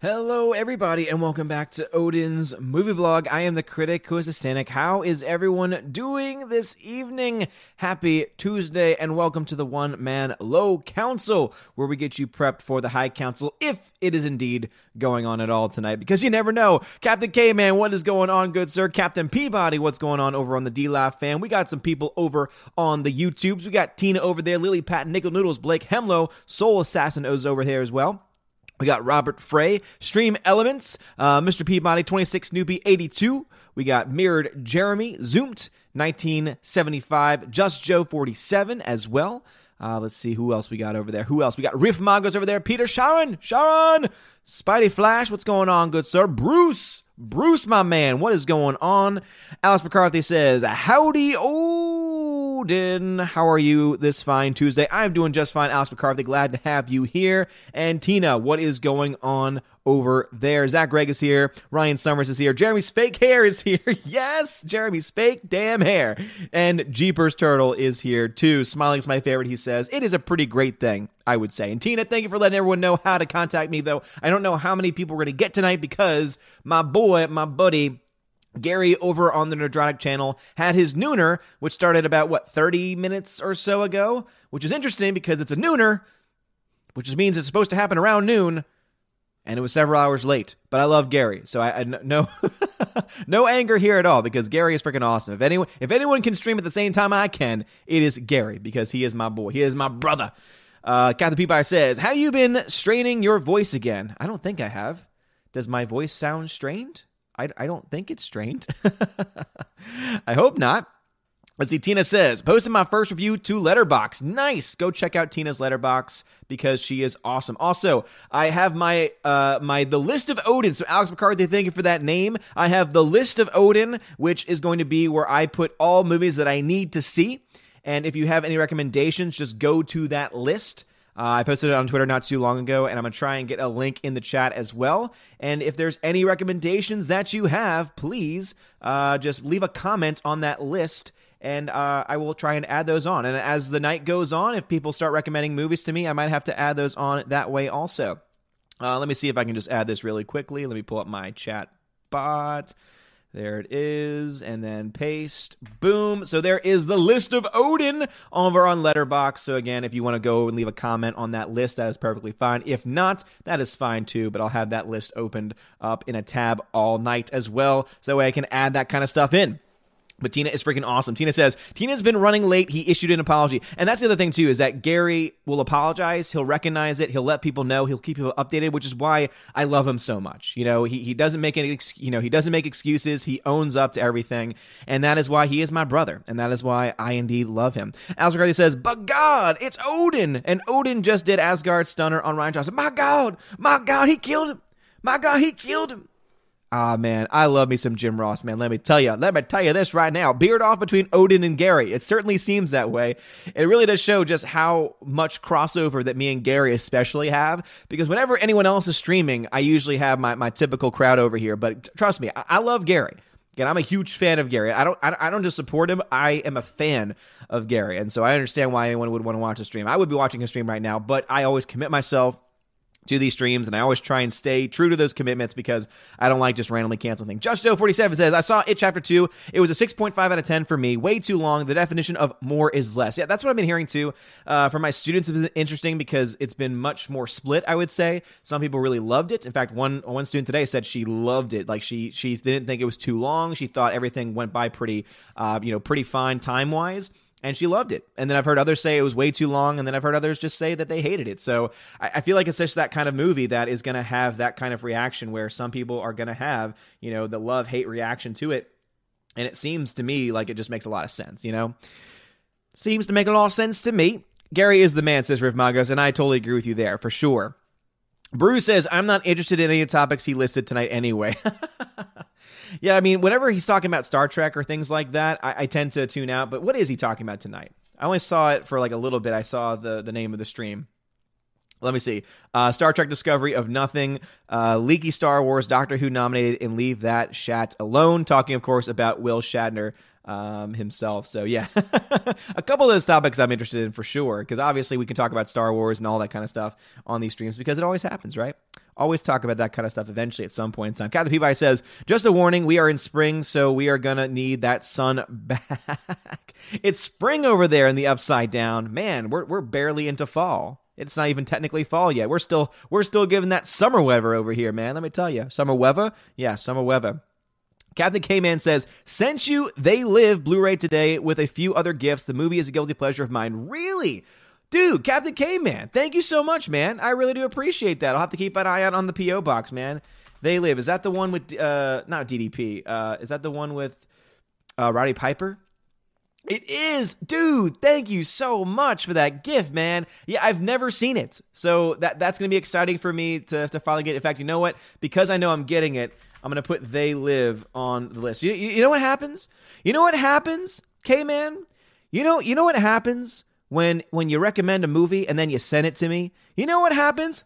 Hello, everybody, and welcome back to Odin's movie blog. I am the critic who is a cynic. How is everyone doing this evening? Happy Tuesday, and welcome to the One Man Low Council, where we get you prepped for the High Council if it is indeed going on at all tonight, because you never know. Captain K Man, what is going on, good sir? Captain Peabody, what's going on over on the D Live fan? We got some people over on the YouTubes. We got Tina over there, Lily Pat, Nickel Noodles, Blake Hemlo, Soul Assassin O's over here as well. We got Robert Frey, Stream Elements, uh, Mr. Peabody, 26 Newbie, 82. We got Mirrored Jeremy, Zoomed, 1975, Just Joe, 47 as well. Uh, let's see who else we got over there. Who else? We got Riff Magos over there. Peter Sharon, Sharon, Spidey Flash. What's going on, good sir? Bruce, Bruce, my man. What is going on? Alex McCarthy says, Howdy, Odin. How are you this fine Tuesday? I'm doing just fine, Alex McCarthy. Glad to have you here. And Tina, what is going on over there? Zach Gregg is here. Ryan Summers is here. Jeremy's fake hair is here. yes, Jeremy's fake damn hair. And Jeepers Turtle is here too. Smiling's my favorite, he says. It is a pretty great thing, I would say. And Tina, thank you for letting everyone know how to contact me, though. I don't know how many people we're going to get tonight because my boy, my buddy, Gary over on the Nerdrotic channel had his nooner, which started about what 30 minutes or so ago, which is interesting because it's a nooner, which means it's supposed to happen around noon, and it was several hours late. But I love Gary, so I, I no no anger here at all because Gary is freaking awesome. If anyone if anyone can stream at the same time I can, it is Gary because he is my boy. He is my brother. Uh, Peabody says, "Have you been straining your voice again?" I don't think I have. Does my voice sound strained? I, I don't think it's strained. I hope not. Let's see. Tina says, posted my first review to Letterboxd. Nice. Go check out Tina's Letterboxd because she is awesome. Also, I have my uh my the list of Odin. So Alex McCarthy, thank you for that name. I have the list of Odin, which is going to be where I put all movies that I need to see. And if you have any recommendations, just go to that list. Uh, I posted it on Twitter not too long ago, and I'm going to try and get a link in the chat as well. And if there's any recommendations that you have, please uh, just leave a comment on that list. And uh, I will try and add those on. And as the night goes on, if people start recommending movies to me, I might have to add those on that way also. Uh, let me see if I can just add this really quickly. Let me pull up my chat bot. There it is, and then paste. Boom. So there is the list of Odin over on Letterboxd. So again, if you want to go and leave a comment on that list, that is perfectly fine. If not, that is fine too. But I'll have that list opened up in a tab all night as well, so that way I can add that kind of stuff in. But Tina is freaking awesome. Tina says, Tina's been running late. He issued an apology. And that's the other thing, too, is that Gary will apologize. He'll recognize it. He'll let people know. He'll keep people updated, which is why I love him so much. You know, he, he doesn't make any, you know, he doesn't make excuses. He owns up to everything. And that is why he is my brother. And that is why I indeed love him. McCarthy says, but God, it's Odin. And Odin just did Asgard Stunner on Rian Johnson. My God, my God, he killed him. My God, he killed him. Ah, man, I love me some Jim Ross, man. Let me tell you, let me tell you this right now. Beard off between Odin and Gary. It certainly seems that way. It really does show just how much crossover that me and Gary especially have. Because whenever anyone else is streaming, I usually have my, my typical crowd over here. But trust me, I, I love Gary. Again, I'm a huge fan of Gary. I don't I, I don't just support him. I am a fan of Gary. And so I understand why anyone would want to watch a stream. I would be watching a stream right now, but I always commit myself to these streams, and I always try and stay true to those commitments because I don't like just randomly canceling things. Just Joe 47 says, I saw it chapter 2. It was a 6.5 out of 10 for me. Way too long. The definition of more is less. Yeah, that's what I've been hearing too. Uh, from my students, it's interesting because it's been much more split, I would say. Some people really loved it. In fact, one one student today said she loved it. Like she she didn't think it was too long. She thought everything went by pretty uh, you know, pretty fine time wise and she loved it. And then I've heard others say it was way too long, and then I've heard others just say that they hated it. So I, I feel like it's just that kind of movie that is going to have that kind of reaction where some people are going to have, you know, the love hate reaction to it. And it seems to me like it just makes a lot of sense, you know? Seems to make a lot of sense to me. Gary is the man, says Riff Magos, and I totally agree with you there for sure. Bruce says, I'm not interested in any of the topics he listed tonight anyway. yeah, I mean, whenever he's talking about Star Trek or things like that, I, I, tend to tune out. But what is he talking about tonight? I only saw it for like a little bit. I saw the the name of the stream. Let me see. Uh, Star Trek Discovery of Nothing, uh, Leaky Star Wars, Doctor Who nominated, and Leave That Shat Alone. Talking, of course, about Will Shatner um, himself. So, yeah, a couple of those topics I'm interested in for sure, because obviously we can talk about Star Wars and all that kind of stuff on these streams because it always happens, right? Always talk about that kind of stuff eventually at some point in time. Captain Peabody says, just a warning, we are in spring, so we are gonna need that sun back. it's spring over there in the upside down. Man, we're we're barely into fall. It's not even technically fall yet. We're still we're still giving that summer weather over here, man. Let me tell you. Summer weather? Yeah, summer weather. Captain K Man says, Sent you They Live Blu ray today with a few other gifts. The movie is a guilty pleasure of mine. Really? Dude, Captain K Man, thank you so much, man. I really do appreciate that. I'll have to keep an eye out on the P.O. box, man. They Live. Is that the one with, uh, not DDP, uh, is that the one with uh, Roddy Piper? It is, dude. Thank you so much for that gift, man. Yeah, I've never seen it, so that that's gonna be exciting for me to to finally get. It. In fact, you know what? Because I know I'm getting it, I'm gonna put "They Live" on the list. You, you, you know what happens? You know what happens, K man? You know you know what happens when when you recommend a movie and then you send it to me? You know what happens?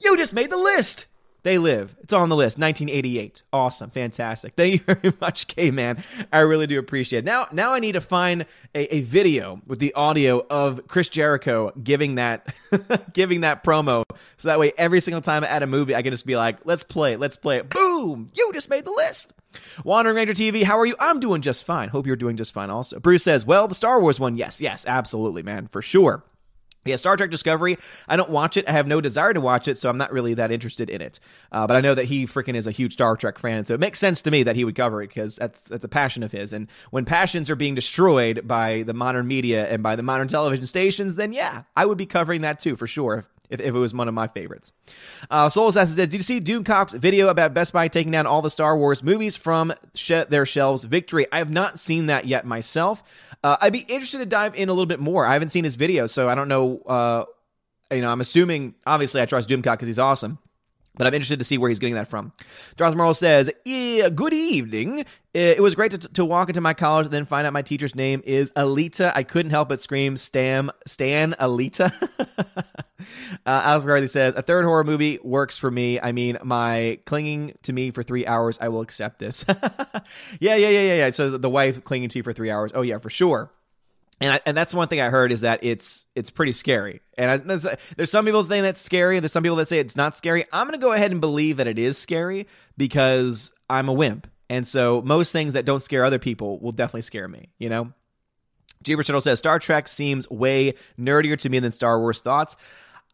You just made the list. They live. It's on the list. 1988. Awesome. Fantastic. Thank you very much, K Man. I really do appreciate it. Now, now I need to find a, a video with the audio of Chris Jericho giving that giving that promo. So that way every single time I add a movie, I can just be like, let's play it, let's play it. Boom! You just made the list. Wandering Ranger TV, how are you? I'm doing just fine. Hope you're doing just fine also. Bruce says, well, the Star Wars one, yes, yes, absolutely, man, for sure. Yeah, Star Trek Discovery. I don't watch it. I have no desire to watch it, so I'm not really that interested in it. Uh, but I know that he freaking is a huge Star Trek fan, so it makes sense to me that he would cover it because that's that's a passion of his. And when passions are being destroyed by the modern media and by the modern television stations, then yeah, I would be covering that too for sure if, if it was one of my favorites. Uh, Soul Assassin said, Did you see Doomcock's video about Best Buy taking down all the Star Wars movies from sh- their shelves? Victory. I have not seen that yet myself. Uh, I'd be interested to dive in a little bit more. I haven't seen his video, so I don't know. Uh, you know, I'm assuming, obviously, I trust Doomcock because he's awesome. But I'm interested to see where he's getting that from. Darth Merle says, yeah, Good evening. It was great to, to walk into my college and then find out my teacher's name is Alita. I couldn't help but scream, Stan, Stan Alita. uh, Alex McCarthy says, A third horror movie works for me. I mean, my clinging to me for three hours, I will accept this. yeah, yeah, yeah, yeah, yeah. So the wife clinging to you for three hours. Oh, yeah, for sure and I, and that's one thing I heard is that it's it's pretty scary. And I, there's, some people that think that's scary. There's some people that say it's not scary. I'm going to go ahead and believe that it is scary because I'm a wimp, and so most things that don't scare other people will definitely scare me. You know. Jeepers Turtle says Star Trek seems way nerdier to me than Star Wars thoughts.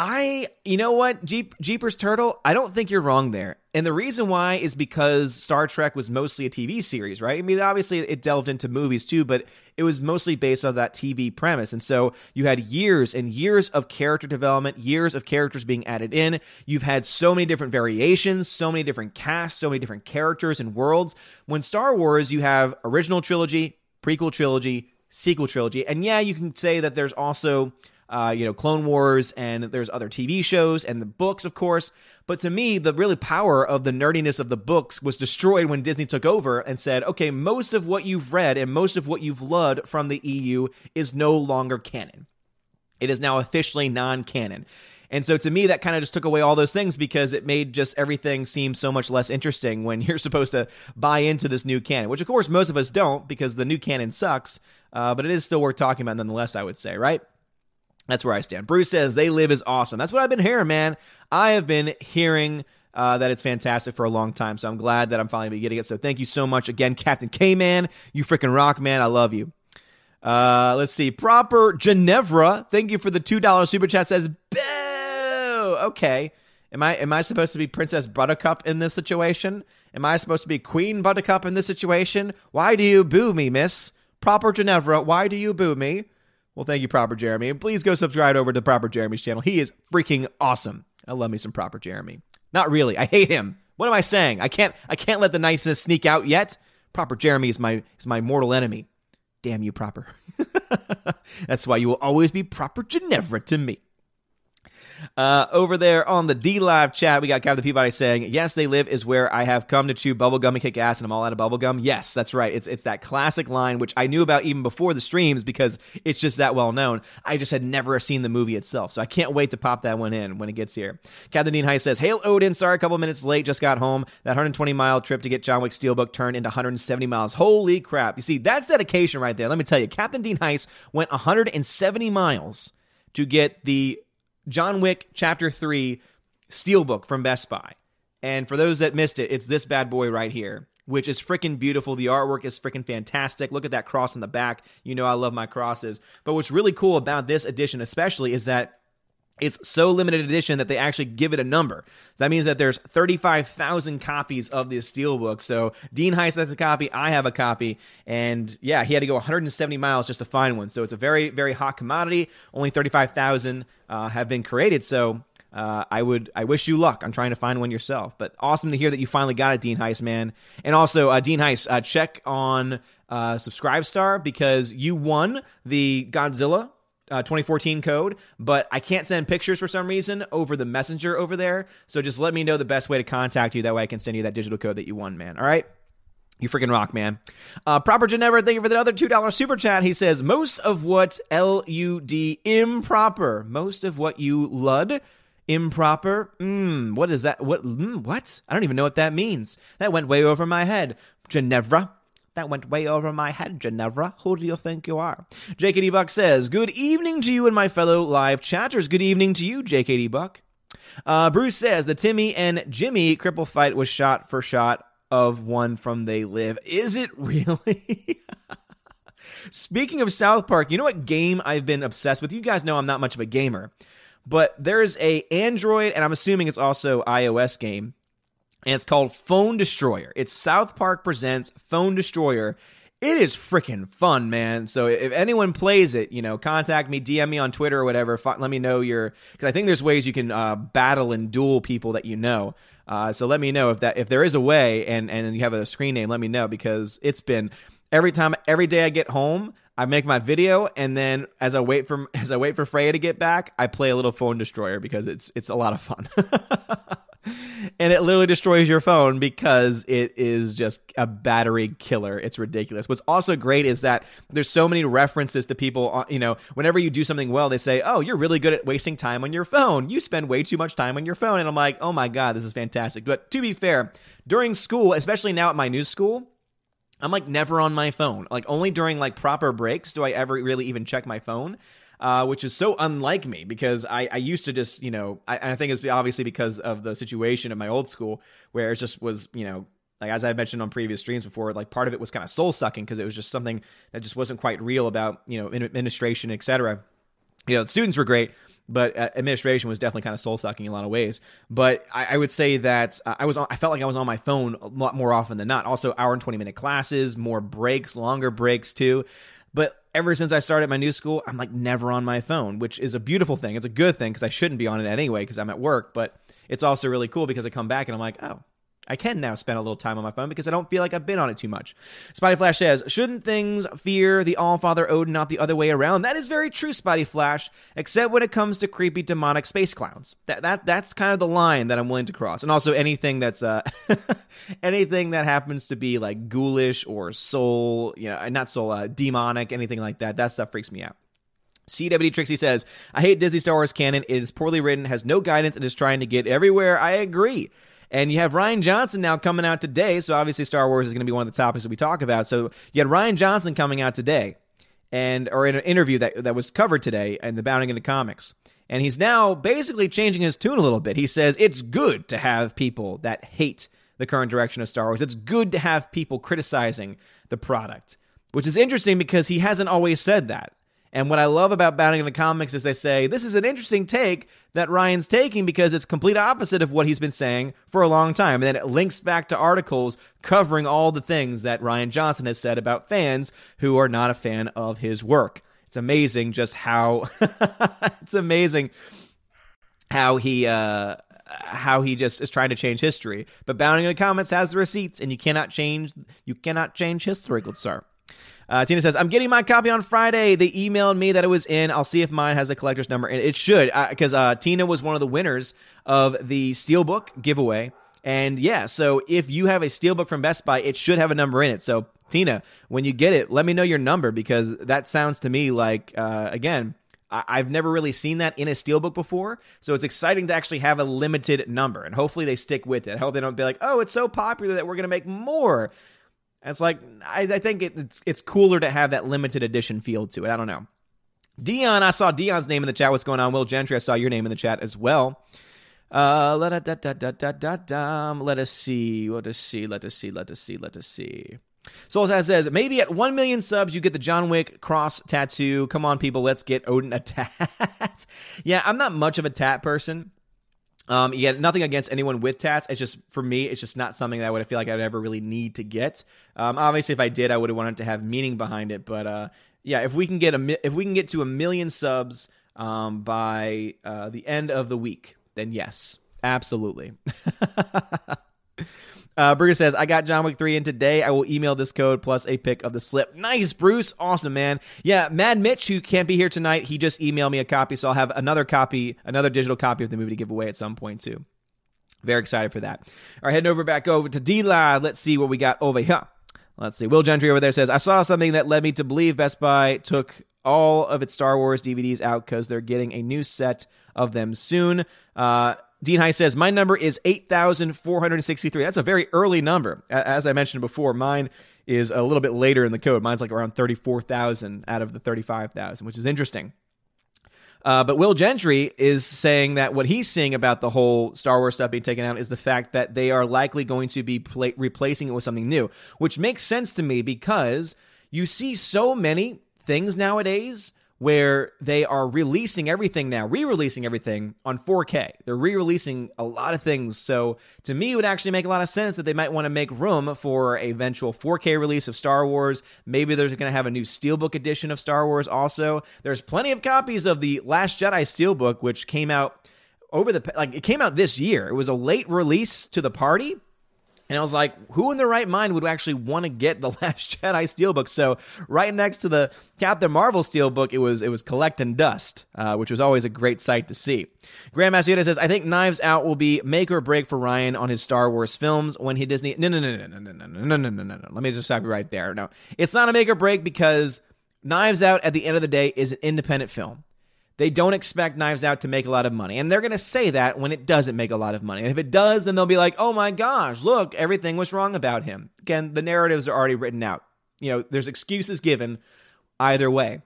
I, you know what, Jeep, Jeepers Turtle, I don't think you're wrong there. And the reason why is because Star Trek was mostly a TV series, right? I mean, obviously it delved into movies too, but it was mostly based on that TV premise. And so you had years and years of character development, years of characters being added in. You've had so many different variations, so many different casts, so many different characters and worlds. When Star Wars, you have original trilogy, prequel trilogy, sequel trilogy. And yeah, you can say that there's also uh, you know, Clone Wars, and there's other TV shows and the books, of course. But to me, the really power of the nerdiness of the books was destroyed when Disney took over and said, okay, most of what you've read and most of what you've loved from the EU is no longer canon. It is now officially non canon. And so to me, that kind of just took away all those things because it made just everything seem so much less interesting when you're supposed to buy into this new canon, which of course most of us don't because the new canon sucks. Uh, but it is still worth talking about nonetheless, I would say, right? That's where I stand. Bruce says They Live is awesome. That's what I've been hearing, man. I have been hearing uh, that it's fantastic for a long time. So I'm glad that I'm finally getting it. So thank you so much again, Captain K Man. You freaking rock, man. I love you. Uh, let's see. Proper Ginevra. Thank you for the two dollar super chat. Says boo. Okay. Am I am I supposed to be Princess Buttercup in this situation? Am I supposed to be Queen Buttercup in this situation? Why do you boo me, Miss Proper Ginevra? Why do you boo me? Well, thank you, Proper Jeremy. And please go subscribe over to Proper Jeremy's channel. He is freaking awesome. I love me some Proper Jeremy. Not really. I hate him. What am I saying? I can't I can't let the niceness sneak out yet. Proper Jeremy is my is my mortal enemy. Damn you, Proper. That's why you will always be Proper Ginevra to me. Uh, over there on the D Live chat, we got Captain Peabody saying, "Yes, they live is where I have come to chew bubblegum and kick ass, and I'm all out of bubblegum." Yes, that's right. It's it's that classic line which I knew about even before the streams because it's just that well known. I just had never seen the movie itself, so I can't wait to pop that one in when it gets here. Captain Dean High says, "Hail Odin, sorry a couple minutes late, just got home. That 120 mile trip to get John Wick Steelbook turned into 170 miles. Holy crap! You see, that's dedication right there. Let me tell you, Captain Dean Heiss went 170 miles." To get the John Wick Chapter 3 Steelbook from Best Buy. And for those that missed it, it's this bad boy right here, which is freaking beautiful. The artwork is freaking fantastic. Look at that cross in the back. You know I love my crosses. But what's really cool about this edition, especially, is that it's so limited edition that they actually give it a number. That means that there's 35,000 copies of this steelbook. So Dean Heist has a copy, I have a copy, and yeah, he had to go 170 miles just to find one. So it's a very, very hot commodity. Only 35,000 uh, have been created. So uh, I would I wish you luck on trying to find one yourself. But awesome to hear that you finally got it, Dean Heist, man. And also, uh, Dean Heist, uh, check on uh, Subscribestar because you won the Godzilla. Uh, 2014 code, but I can't send pictures for some reason over the messenger over there. So just let me know the best way to contact you. That way I can send you that digital code that you won, man. All right. You freaking rock, man. Uh, Proper Geneva, thank you for the other $2 super chat. He says, most of what L U D improper, most of what you lud improper. Mm, what is that? What? Mm, what? I don't even know what that means. That went way over my head. Ginevra. That went way over my head, Ginevra. Who do you think you are? JKD Buck says, Good evening to you and my fellow live chatters. Good evening to you, JKD Buck. Uh, Bruce says, The Timmy and Jimmy cripple fight was shot for shot of one from They Live. Is it really? Speaking of South Park, you know what game I've been obsessed with? You guys know I'm not much of a gamer but there's a Android and I'm assuming it's also iOS game and it's called Phone Destroyer. It's South Park presents Phone Destroyer. It is freaking fun, man. So if anyone plays it, you know, contact me, DM me on Twitter or whatever. Let me know your because I think there's ways you can uh, battle and duel people that you know. Uh, so let me know if that if there is a way and and you have a screen name. Let me know because it's been every time every day I get home, I make my video, and then as I wait for as I wait for Freya to get back, I play a little phone destroyer because it's it's a lot of fun. and it literally destroys your phone because it is just a battery killer. It's ridiculous. What's also great is that there's so many references to people. You know, whenever you do something well, they say, "Oh, you're really good at wasting time on your phone. You spend way too much time on your phone." And I'm like, "Oh my god, this is fantastic." But to be fair, during school, especially now at my new school I'm like never on my phone. Like only during like proper breaks do I ever really even check my phone. Uh, which is so unlike me because I, I used to just, you know, I, I think it's obviously because of the situation of my old school where it just was, you know, like as I mentioned on previous streams before, like part of it was kind of soul sucking because it was just something that just wasn't quite real about, you know, administration, etc. You know, the students were great, but uh, administration was definitely kind of soul sucking in a lot of ways. But I, I would say that uh, I was on, I felt like I was on my phone a lot more often than not. Also, hour and twenty minute classes, more breaks, longer breaks too. But ever since I started my new school, I'm like never on my phone, which is a beautiful thing. It's a good thing because I shouldn't be on it anyway because I'm at work. But it's also really cool because I come back and I'm like, oh, I can now spend a little time on my phone because I don't feel like I've been on it too much. Spotty Flash says, Shouldn't things fear the All Father Odin, not the other way around? That is very true, Spotty Flash, except when it comes to creepy demonic space clowns. That that that's kind of the line that I'm willing to cross. And also anything that's uh anything that happens to be like ghoulish or soul, you know, not soul, uh, demonic, anything like that, that stuff freaks me out. CWD Trixie says, I hate Disney Star Wars canon. It is poorly written, has no guidance, and is trying to get everywhere. I agree. And you have Rian Johnson now coming out today. So obviously, Star Wars is going to be one of the topics that we talk about. So you had Rian Johnson coming out today, and or in an interview that that was covered today in the Bounding into Comics. And he's now basically changing his tune a little bit. He says it's good to have people that hate the current direction of Star Wars. It's good to have people criticizing the product, which is interesting because he hasn't always said that. And what I love about Bounding in the Comics is they say this is an interesting take that Rian's taking because it's complete opposite of what he's been saying for a long time. And then it links back to articles covering all the things that Rian Johnson has said about fans who are not a fan of his work. It's amazing just how it's amazing how he uh how he just is trying to change history. But Bounding in the Comics has the receipts and you cannot change you cannot change history, good sir. Uh, Tina says, I'm getting my copy on Friday. They emailed me that it was in. I'll see if mine has a collector's number. And it should, because uh, uh, Tina was one of the winners of the Steelbook giveaway. And yeah, so if you have a Steelbook from Best Buy, it should have a number in it. So, Tina, when you get it, let me know your number because that sounds to me like, uh, again, I've never really seen that in a steelbook before, so it's exciting to actually have a limited number, and hopefully they stick with it. I hope they don't be like, "Oh, it's so popular that we're going to make more." It's like I, I think it, it's it's cooler to have that limited edition feel to it. I don't know. Dion, I saw Dion's name in the chat. What's going on? Will Gentry, I saw your name in the chat as well. Uh, let, let us see. Let us see. Let us see. Let us see. Let us see. Soulsaz says, maybe at 1 million subs, you get the John Wick cross tattoo. Come on, people, let's get Odin a tat. yeah, I'm not much of a tat person. Um, yeah, nothing against anyone with tats. It's just for me, it's just not something that I would feel like I would ever really need to get. Um, obviously, if I did, I would have wanted to have meaning behind it. But uh, yeah, if we can get a if we can get to a million subs um, by uh, the end of the week, then yes, absolutely. Uh, Bruce says, I got John Wick 3 in today. I will email this code plus a pic of the slip. Nice, Bruce. Awesome, man. Yeah, Mad Mitch, who can't be here tonight, he just emailed me a copy, so I'll have another copy, another digital copy of the movie to give away at some point, too. Very excited for that. All right, heading over back over to D. Let's see what we got over here. Let's see. Will Gentry over there says, I saw something that led me to believe Best Buy took all of its Star Wars DVDs out because they're getting a new set of them soon. Uh, Dean High says, My number is 8,463. That's a very early number. As I mentioned before, mine is a little bit later in the code. Mine's like around 34,000 out of the 35,000, which is interesting. Uh, but Will Gentry is saying that what he's seeing about the whole Star Wars stuff being taken out is the fact that they are likely going to be pla- replacing it with something new, which makes sense to me because you see so many things nowadays where they are releasing everything now, re-releasing everything on 4K. They're re-releasing a lot of things. So to me, it would actually make a lot of sense that they might want to make room for a eventual 4K release of Star Wars. Maybe they're going to have a new Steelbook edition of Star Wars. Also, there's plenty of copies of the Last Jedi Steelbook, which came out over the like it came out this year. It was a late release to the party and I was like, who in their right mind would actually want to get the Last Jedi Steelbook? So right next to the Captain Marvel Steelbook, it was it was collecting dust, uh, which was always a great sight to see. Grandmaster Yoda says, I think Knives Out will be make or break for Rian on his Star Wars films when he Disney. No, no, no, no, no, no, no, no, no, no, no, no. Let me just stop you right there. No, it's not a make or break because Knives Out at the end of the day is an independent film. They don't expect Knives Out to make a lot of money. And they're going to say that when it doesn't make a lot of money. And if it does, then they'll be like, oh my gosh, look, everything was wrong about him. Again, the narratives are already written out. You know, there's excuses given either way.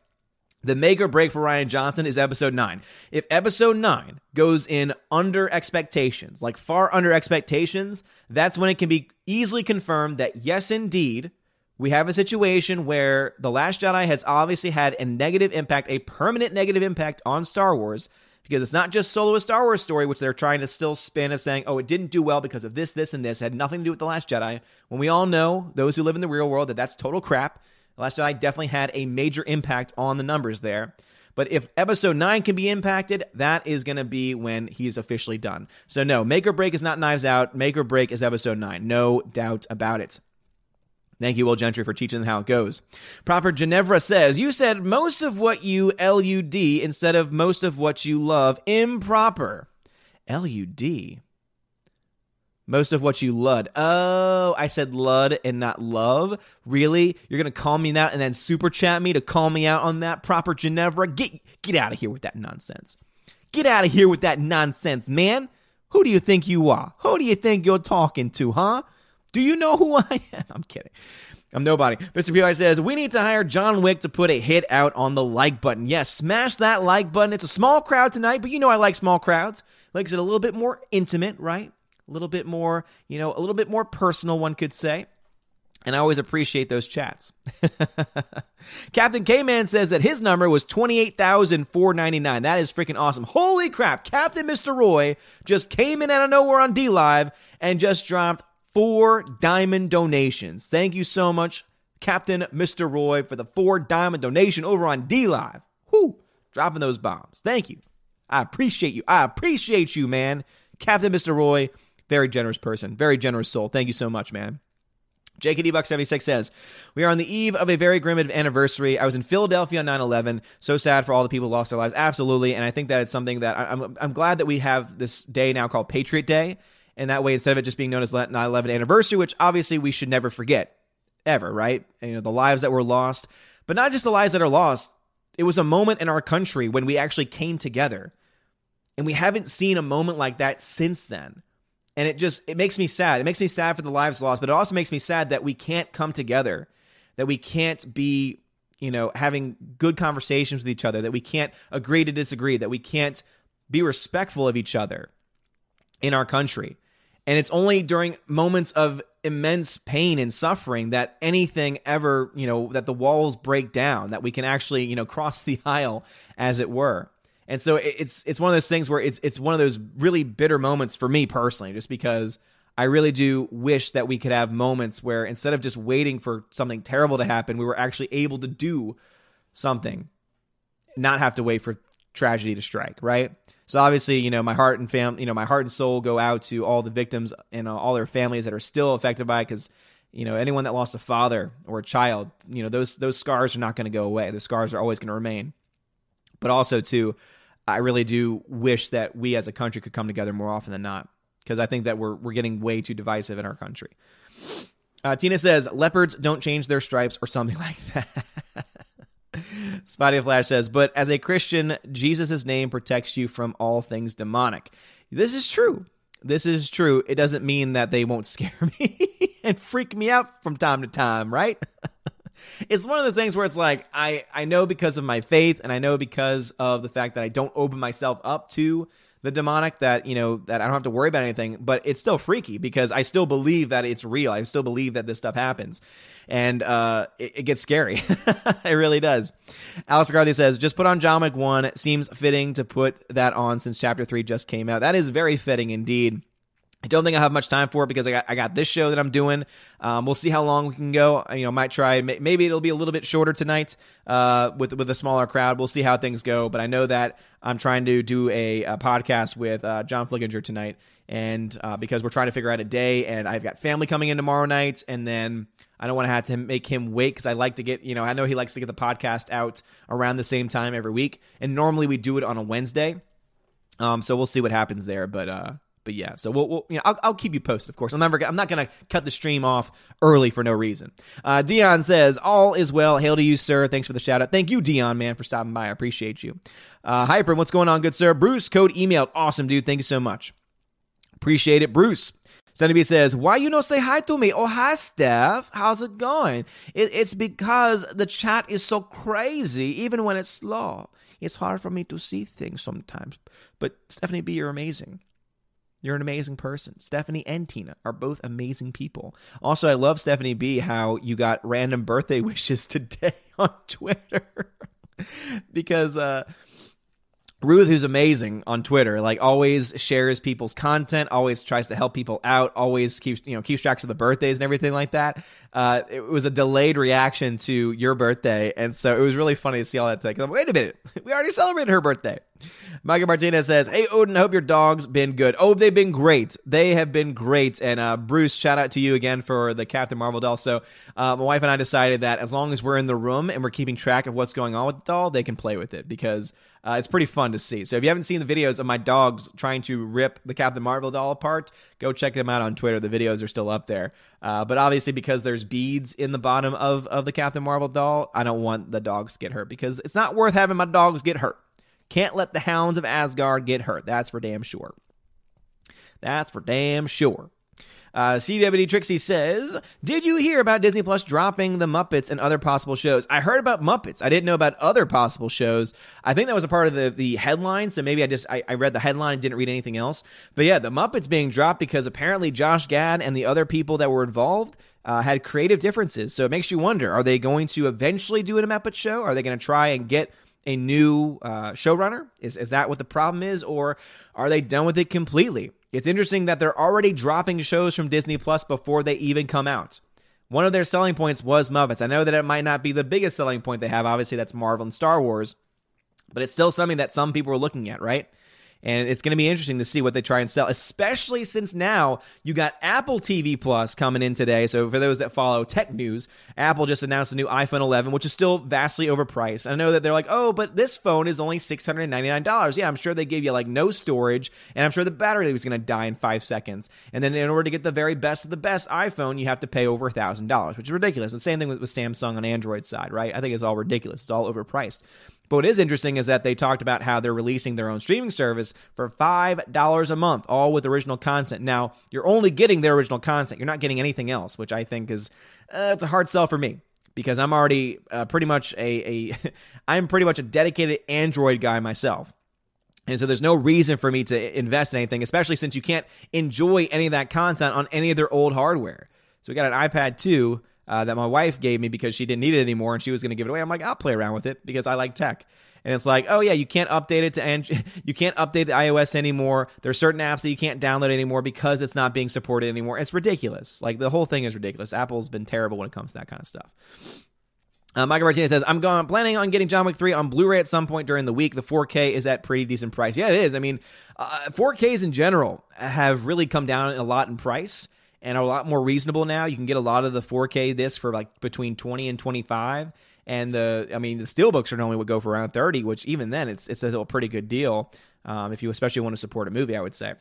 The make or break for Rian Johnson is episode nine. If episode nine goes in under expectations, like far under expectations, that's when it can be easily confirmed that, yes, indeed, we have a situation where The Last Jedi has obviously had a negative impact, a permanent negative impact on Star Wars, because it's not just solo a Star Wars story, which they're trying to still spin of saying, oh, it didn't do well because of this, this, and this. It had nothing to do with The Last Jedi. When we all know, those who live in the real world, that that's total crap. The Last Jedi definitely had a major impact on the numbers there. But if episode 9 can be impacted, that is going to be when he's officially done. So, no, make or break is not Knives Out. Make or break is episode 9. No doubt about it. Thank you, Will Gentry, for teaching them how it goes. Proper Ginevra says, You said most of what you LUD instead of most of what you love. Improper. LUD. Most of what you lud. Oh, I said lud and not love. Really? You're gonna call me that and then super chat me to call me out on that? Proper Ginevra? Get get out of here with that nonsense. Get out of here with that nonsense, man. Who do you think you are? Who do you think you're talking to, huh? Do you know who I am? I'm kidding. I'm nobody. Mr. PI says, We need to hire John Wick to put a hit out on the like button. Yes, smash that like button. It's a small crowd tonight, but you know I like small crowds. Likes it a little bit more intimate, right? A little bit more, you know, a little bit more personal, one could say. And I always appreciate those chats. Captain K Man says that his number was 28,499. That is freaking awesome. Holy crap. Captain Mr. Roy just came in out of nowhere on D Live and just dropped four diamond donations. Thank you so much, Captain Mr. Roy, for the four diamond donation over on D Live. Whoo, dropping those bombs. Thank you. I appreciate you. I appreciate you, man. Captain Mr. Roy, very generous person, very generous soul. Thank you so much, man. JKD Buck 76 says, We are on the eve of a very grim anniversary. I was in Philadelphia on 9 11. So sad for all the people who lost their lives. Absolutely. And I think that it's something that I'm, I'm glad that we have this day now called Patriot Day and that way, instead of it just being known as 9 11 anniversary, which obviously we should never forget, ever, right? And, you know, the lives that were lost, but not just the lives that are lost. It was a moment in our country when we actually came together. And we haven't seen a moment like that since then. And it just it makes me sad. It makes me sad for the lives lost, but it also makes me sad that we can't come together, that we can't be, you know, having good conversations with each other, that we can't agree to disagree, that we can't be respectful of each other in our country. And it's only during moments of immense pain and suffering that anything ever, you know, that the walls break down, that we can actually, you know, cross the aisle, as it were. And so it's it's one of those things where it's it's one of those really bitter moments for me personally, just because I really do wish that we could have moments where instead of just waiting for something terrible to happen, we were actually able to do something, not have to wait for tragedy to strike, right? So obviously, you know, my heart and fam, you know, my heart and soul go out to all the victims and uh, all their families that are still affected by it because you know anyone that lost a father or a child you know those those scars are not going to go away. The scars are always going to remain. But also too i really do wish that we as a country could come together more often than not because i think that we're we're getting way too divisive in our country. Uh, tina says leopards don't change their stripes or something like that Spotty Flash says, but as a Christian, Jesus' name protects you from all things demonic. This is true. This is true. It doesn't mean that they won't scare me and freak me out from time to time, right? it's one of those things where it's like I I know because of my faith and I know because of the fact that I don't open myself up to the demonic that you know that I don't have to worry about anything, but it's still freaky because I still believe that it's real. I still believe that this stuff happens, and uh, it, it, gets scary. it really does. Alex McCarthy says, "Just put on John Wick one. Seems fitting to put that on since Chapter three just came out. That is very fitting indeed." I don't think I'll have much time for it because I got I got this show that I'm doing. Um, we'll see how long we can go. You know, might try. Maybe it'll be a little bit shorter tonight uh, with with a smaller crowd. We'll see how things go. But I know that I'm trying to do a, a podcast with uh, John Flickinger tonight, and uh, because we're trying to figure out a day, and I've got family coming in tomorrow night, and then I don't want to have to make him wait because I like to get you know I know he likes to get the podcast out around the same time every week, and normally we do it on a Wednesday. Um, so we'll see what happens there, but uh, but yeah, so we'll, we'll you know, I'll, I'll, keep you posted. Of course, I'm never, I'm not gonna cut the stream off early for no reason. Uh, Dion says, "All is well. Hail to you, sir. Thanks for the shout out. Thank you, Dion, man, for stopping by. I appreciate you. Uh, Hyper, what's going on, good sir? Bruce, code emailed. Awesome, dude. Thank you so much. Appreciate it, Bruce. Sunny says, "Why you not say hi to me? Oh, hi, Steph. How's it going? It, it's because the chat is so crazy, even when it's slow. It's hard for me to see things sometimes. But Stephanie B, you're amazing." You're an amazing person. Stephanie and Tina are both amazing people. Also, I love Stephanie B how you got random birthday wishes today on Twitter. because uh Ruth, who's amazing on Twitter, like always shares people's content, always tries to help people out, always keeps you know keeps tracks of the birthdays and everything like that. Uh, it was a delayed reaction to your birthday, and so it was really funny to see all that take. Like, Wait a minute, we already celebrated her birthday. Michael Martinez says, "Hey Odin, I hope your dog's been good. Oh, they've been great. They have been great." And uh, Bruce, shout out to you again for the Captain Marvel doll. So uh, my wife and I decided that as long as we're in the room and we're keeping track of what's going on with the doll, they can play with it because uh, it's pretty fun to see. So if you haven't seen the videos of my dogs trying to rip the Captain Marvel doll apart, go check them out on Twitter. The videos are still up there. Uh, but obviously, because there's beads in the bottom of, of the Captain Marvel doll, I don't want the dogs to get hurt because it's not worth having my dogs get hurt. Can't let the hounds of Asgard get hurt. That's for damn sure. That's for damn sure. Uh, CWD Trixie says, Did you hear about Disney Plus dropping the Muppets and other possible shows? I heard about Muppets. I didn't know about other possible shows. I think that was a part of the, the headline, so maybe I just I, I read the headline and didn't read anything else. But yeah, the Muppets being dropped because apparently Josh Gad and the other people that were involved uh, had creative differences. So it makes you wonder: Are they going to eventually do a Muppet show? Are they going to try and get a new uh, showrunner? Is is that what the problem is, or are they done with it completely? It's interesting that they're already dropping shows from Disney Plus before they even come out. One of their selling points was Muppets. I know that it might not be the biggest selling point they have. Obviously, that's Marvel and Star Wars, but it's still something that some people are looking at, right? And it's going to be interesting to see what they try and sell, especially since now you got Apple TV Plus coming in today. So for those that follow tech news, Apple just announced a new iPhone 11, which is still vastly overpriced. I know that they're like, oh, but this phone is only $699. Yeah, I'm sure they gave you like no storage, and I'm sure the battery was going to die in five seconds. And then in order to get the very best of the best iPhone, you have to pay over $1,000, which is ridiculous. The same thing with, with Samsung on Android side, right? I think it's all ridiculous. It's all overpriced. But what is interesting is that they talked about how they're releasing their own streaming service for $5 a month, all with original content. Now, you're only getting their original content. You're not getting anything else, which I think is uh, it's a hard sell for me because I'm already uh, pretty much a, a I'm pretty much a dedicated Android guy myself. And so there's no reason for me to invest in anything, especially since you can't enjoy any of that content on any of their old hardware. So we got an iPad 2 uh, that my wife gave me because she didn't need it anymore and she was going to give it away. I'm like, I'll play around with it because I like tech. And it's like, oh yeah, you can't update it to and you can't update the iOS anymore. There's certain apps that you can't download anymore because it's not being supported anymore. It's ridiculous. Like the whole thing is ridiculous. Apple's been terrible when it comes to that kind of stuff. Uh, Michael Martinez says, I'm going, planning on getting John Wick 3 on Blu ray at some point during the week. The 4K is at pretty decent price. Yeah, it is. I mean, uh, 4Ks in general have really come down a lot in price and are a lot more reasonable now. You can get a lot of the 4K discs for like between 20 and 25. And the, I mean, the steelbooks are normally would go for around 30, which even then it's, it's a pretty good deal. Um, if you especially want to support a movie, I would say.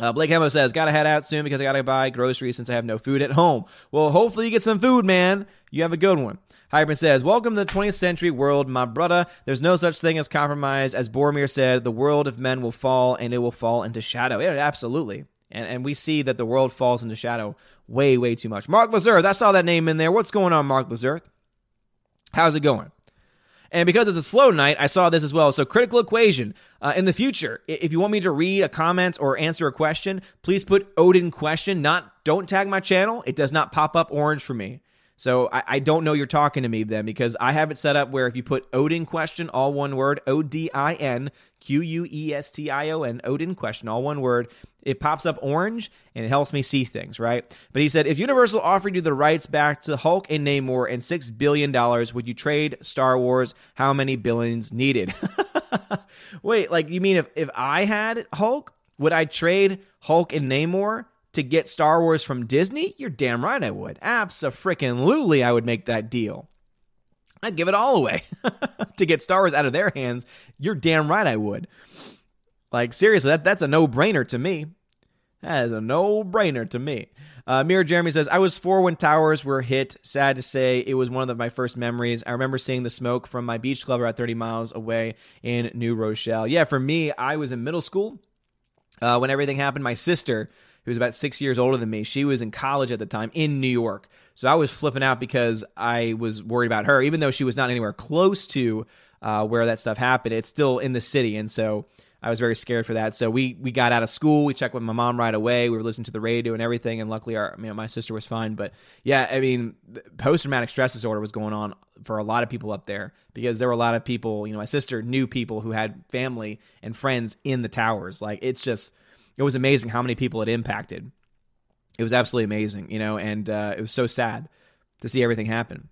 Uh, Blake Hemo says, "Gotta head out soon because I gotta buy groceries since I have no food at home." Well, hopefully you get some food, man. You have a good one. Hyperman says, Welcome to the 20th century world, my brother. There's no such thing as compromise. As Boromir said, the world of men will fall and it will fall into shadow. Yeah, absolutely. And, and we see that the world falls into shadow way, way too much. Mark Lazurth, I saw that name in there. What's going on, Mark Lazurth? How's it going? And because it's a slow night, I saw this as well. So, critical equation. Uh, in the future, if you want me to read a comment or answer a question, please put Odin question. Not don't tag my channel. It does not pop up orange for me. So I, I, don't know you're talking to me then because I have it set up where if you put Odin question, all one word, O D I N Q U E S T I O N, Odin question, all one word, it pops up orange and it helps me see things, right? But he said, if Universal offered you the rights back to Hulk and Namor and $6 billion, would you trade Star Wars? How many billions needed? Wait, like you mean if, if I had Hulk, would I trade Hulk and Namor? To get Star Wars from Disney? You're damn right I would. Absolutely, I would make that deal. I'd give it all away to get Star Wars out of their hands. You're damn right I would. Like seriously, that that's a no-brainer to me. That is a no-brainer to me. Uh, Mirror Jeremy says, I was four when towers were hit. Sad to say, it was one of the, my first memories. I remember seeing the smoke from my beach club about 30 miles away in New Rochelle. Yeah, for me, I was in middle school uh, when everything happened. My sister, who was about six years older than me. She was in college at the time in New York. So I was flipping out because I was worried about her, even though she was not anywhere close to uh, where that stuff happened. It's still in the city. And so I was very scared for that. So we we got out of school. We checked with my mom right away. We were listening to the radio and everything. And luckily, our you know my sister was fine. But yeah, I mean, post traumatic stress disorder was going on for a lot of people up there because there were a lot of people. You know, my sister knew people who had family and friends in the towers. Like it's just it was amazing how many people it impacted. It was absolutely amazing, you know, and uh, it was so sad to see everything happen.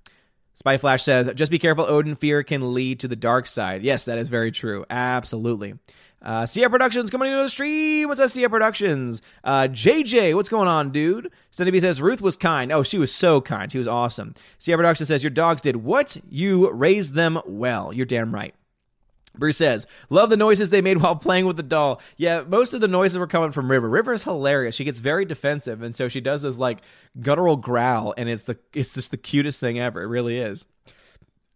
Spy Flash says, just be careful, Odin fear can lead to the dark side. Yes, that is very true. Absolutely. Uh, Sierra Productions coming into the stream. What's up, Sierra Productions? Uh, JJ, what's going on, dude? Cindy B says, Ruth was kind. Oh, she was so kind. She was awesome. Sierra Productions says, Your dogs did what? You raised them well. You're damn right. Bruce says, Love the noises they made while playing with the doll. Yeah, most of the noises were coming from River. River is hilarious. She gets very defensive, and so she does this like guttural growl, and it's the it's just the cutest thing ever. It really is.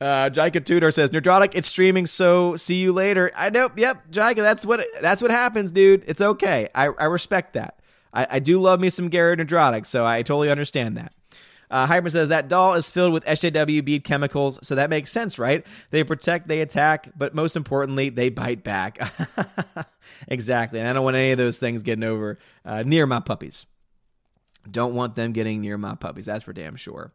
Uh Jaika Tudor says, Nerdrotic, it's streaming, so see you later. I know, yep, Jaika, that's what that's what happens, dude. It's okay. I, I respect that. I, I do love me some Gary Nerdrotic, so I totally understand that. Uh, Hyper says that doll is filled with SJW bead chemicals, so that makes sense, right? They protect, they attack, but most importantly, they bite back. exactly. And I don't want any of those things getting over uh, near my puppies. Don't want them getting near my puppies. That's for damn sure.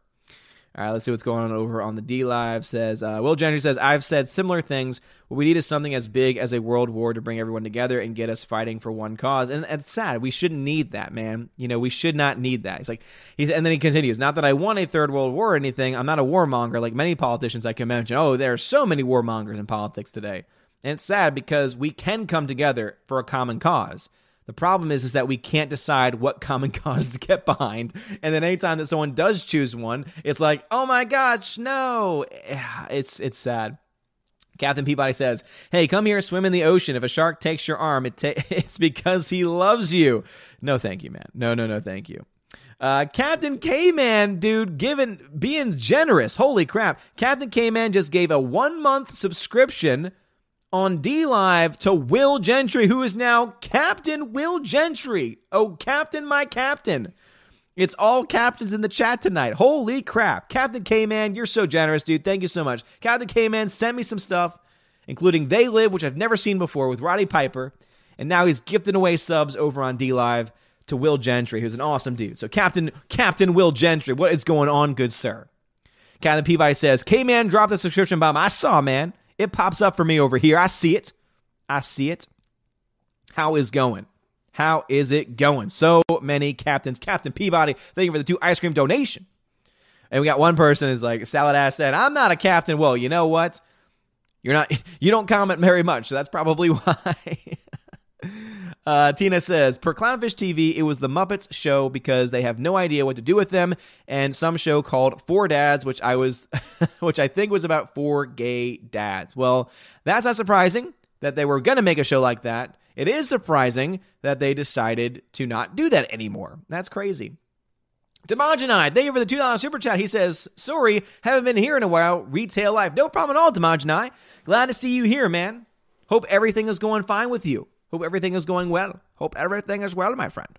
All right, let's see what's going on over on the D Live. Says uh, Will Gentry says I've said similar things. What we need is something as big as a world war to bring everyone together and get us fighting for one cause. And, it's sad. We shouldn't need that, man. You know, we should not need that. He's like, he's and then he continues. Not that I want a third world war or anything. I'm not a warmonger like many politicians I can mention. Oh, there are so many warmongers in politics today. And it's sad because we can come together for a common cause. The problem is, is that we can't decide what common cause to get behind. And then anytime that someone does choose one, it's like, oh my gosh, no. It's it's sad. Captain Peabody says, "Hey, come here, swim in the ocean. If a shark takes your arm, it ta- it's because he loves you." No, thank you, man. No, no, no, thank you. Uh, Captain K Man, dude, giving being generous. Holy crap! Captain K Man just gave a one month subscription on D Live to Will Gentry, who is now Captain Will Gentry. Oh, Captain, my Captain. It's all captains in the chat tonight. Holy crap. Captain K Man, you're so generous, dude. Thank you so much. Captain K Man, send me some stuff including They Live, which I've never seen before, with Roddy Piper. And now he's gifting away subs over on D Live to Will Gentry, who's an awesome dude. So Captain Captain Will Gentry, what is going on, good sir? Captain Peabody says, K-Man dropped the subscription bomb. I saw, man. It pops up for me over here. I see it. I see it. How is going? How is it going? So many captains. Captain Peabody, thank you for the two ice cream donation. And we got one person is like, Salad ass said, I'm not a captain. Well, you know what? You're not, you don't comment very much, so that's probably why. Uh, Tina says, per Clownfish TV, it was the Muppets show because they have no idea what to do with them, and some show called Four Dads, which I was, which I think was about four gay dads. Well, that's not surprising that they were gonna make a show like that. It is surprising that they decided to not do that anymore. That's crazy. Demogenide, thank you for the $2 super chat. He says, Sorry, haven't been here in a while. Retail life. No problem at all, Demogenide. Glad to see you here, man. Hope everything is going fine with you. Hope everything is going well. Hope everything is well, my friend.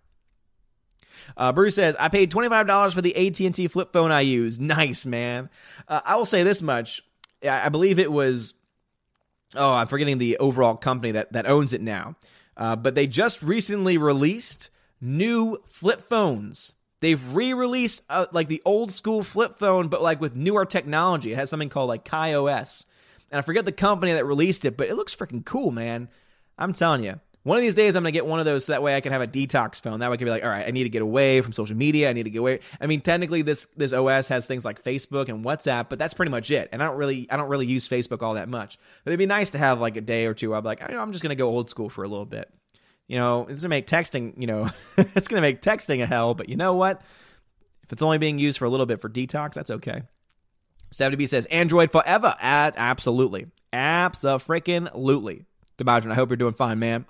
Uh, Bruce says, I paid $25 for the AT&T flip phone I use. Nice, man. Uh, I will say this much. I believe it was, oh, I'm forgetting the overall company that, that owns it now. Uh, but they just recently released new flip phones. They've re-released uh, like the old school flip phone, but like with newer technology. It has something called like KaiOS. And I forget the company that released it, but it looks freaking cool, man. I'm telling you. One of these days, I'm gonna get one of those so that way I can have a detox phone. That way I can be like, all right, I need to get away from social media. I need to get away. I mean, technically, this this OS has things like Facebook and WhatsApp, but that's pretty much it. And I don't really I don't really use Facebook all that much. But it'd be nice to have like a day or two. I'm like, I'm just gonna go old school for a little bit. You know, it's gonna make texting. You know, it's gonna make texting a hell. But you know what? If it's only being used for a little bit for detox, that's okay. 70B says Android forever. Ad, absolutely, absolutely. Imagine. I hope you're doing fine, man.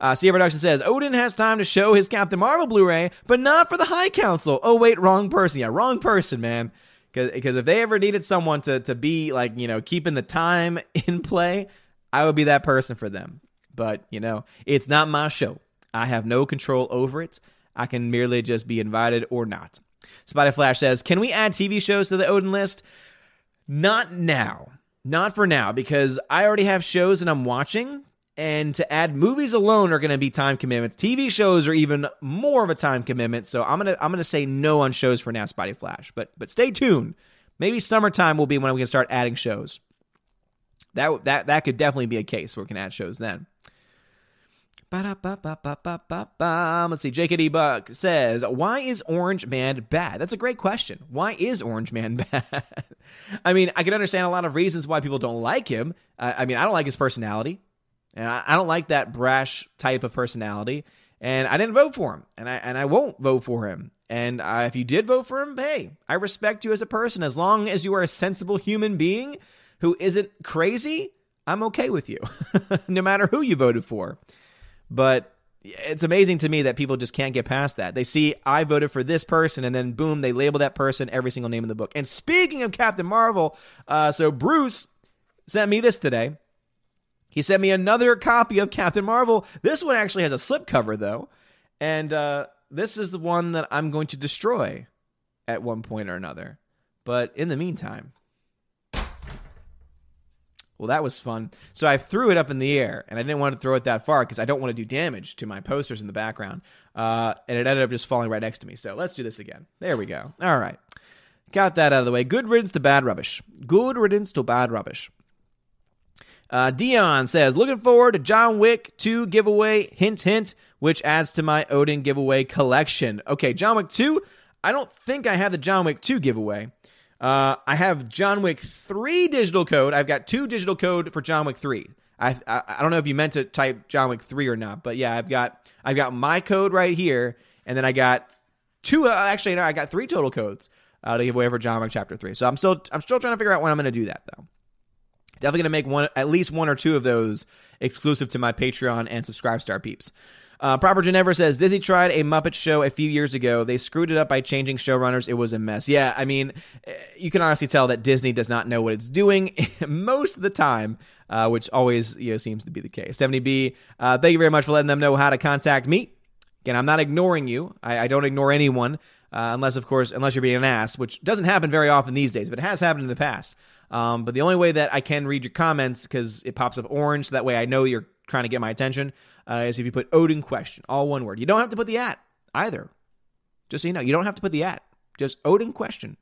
Uh, Cia Production says Odin has time to show his Captain Marvel Blu-ray, but not for the High Council. Oh wait, wrong person. Yeah, wrong person, man. Because if they ever needed someone to to be like you know keeping the time in play, I would be that person for them. But you know, it's not my show. I have no control over it. I can merely just be invited or not. Spotty Flash says, "Can we add TV shows to the Odin list?" Not now. Not for now, because I already have shows that I'm watching, and to add movies alone are going to be time commitments. TV shows are even more of a time commitment, so I'm gonna I'm gonna say no on shows for now, Spotty Flash. But but stay tuned. Maybe summertime will be when we can start adding shows. That that that could definitely be a case where we can add shows then. Let's see. JKD Buck says, Why is Orange Man bad? That's a great question. Why is Orange Man bad? I mean, I can understand a lot of reasons why people don't like him. Uh, I mean, I don't like his personality, and I, I don't like that brash type of personality. And I didn't vote for him, and I and I won't vote for him. And uh, if you did vote for him, hey, I respect you as a person. As long as you are a sensible human being who isn't crazy, I'm okay with you, no matter who you voted for. But it's amazing to me that people just can't get past that. They see I voted for this person, and then boom, they label that person every single name in the book. And speaking of Captain Marvel, uh, so Bruce sent me this today. He sent me another copy of Captain Marvel. This one actually has a slipcover though, and uh, this is the one that I'm going to destroy at one point or another. But in the meantime, well, that was fun. So I threw it up in the air, and I didn't want to throw it that far because I don't want to do damage to my posters in the background. Uh, and it ended up just falling right next to me. So let's do this again. There we go. All right. Got that out of the way. Good riddance to bad rubbish. Good riddance to bad rubbish. Uh, Dion says, looking forward to John Wick 2 giveaway, hint, hint, which adds to my Odin giveaway collection. Okay, John Wick 2. I don't think I have the John Wick 2 giveaway. Uh, I have John Wick 3 digital code. I've got two digital code for John Wick 3. I, I, I don't know if you meant to type John Wick 3 or not, but yeah, I've got I've got my code right here, and then I got two. Uh, actually, no, I got three total codes uh, to give away for John Wick Chapter 3. So I'm still I'm still trying to figure out when I'm going to do that though. Definitely going to make one at least one or two of those exclusive to my Patreon and Subscribe Star peeps. Uh, Proper Geneva says Disney tried a Muppet show a few years ago. They screwed it up by changing showrunners. It was a mess. Yeah, I mean, eh, you can honestly tell that Disney does not know what it's doing most of the time, uh, which always you know seems to be the case. Stephanie B, uh, thank you very much for letting them know how to contact me. Again, I'm not ignoring you. I, I don't ignore anyone. Uh, unless, of course, unless you're being an ass, which doesn't happen very often these days, but it has happened in the past. Um, but the only way that I can read your comments because it pops up orange, so that way I know you're trying to get my attention, uh, is if you put Odin question, all one word. You don't have to put the at either. Just so you know, you don't have to put the at. Just Odin question.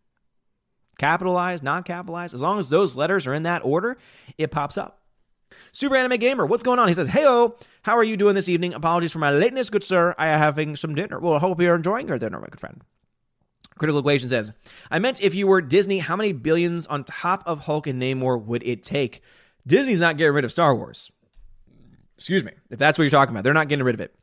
Capitalized, not capitalized. As long as those letters are in that order, it pops up. Super Anime Gamer, what's going on? He says, Heyo, how are you doing this evening? Apologies for my lateness, good sir. I am having some dinner. Well, I hope you're enjoying your dinner, my good friend. Critical Equation says, I meant if you were Disney, how many billions on top of Hulk and Namor would it take? Disney's not getting rid of Star Wars. Excuse me. If that's what you're talking about, they're not getting rid of it.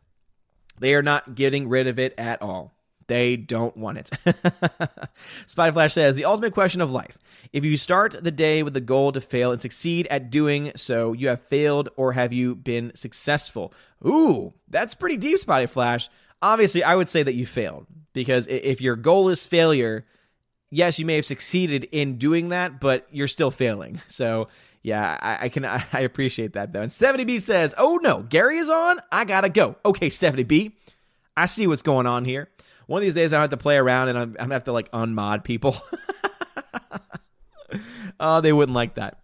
They are not getting rid of it at all. They don't want it. Spy Flash says the ultimate question of life. If you start the day with the goal to fail and succeed at doing so, you have failed or have you been successful? Ooh, that's pretty deep, Spotty Flash. Obviously, I would say that you failed because if your goal is failure, yes, you may have succeeded in doing that, but you're still failing. So, yeah, I, I can I, I appreciate that though. And 70B says, "Oh no, Gary is on. I gotta go." Okay, 70B, I see what's going on here. One of these days, I have to play around and I'm, I'm gonna have to like unmod people. oh, they wouldn't like that.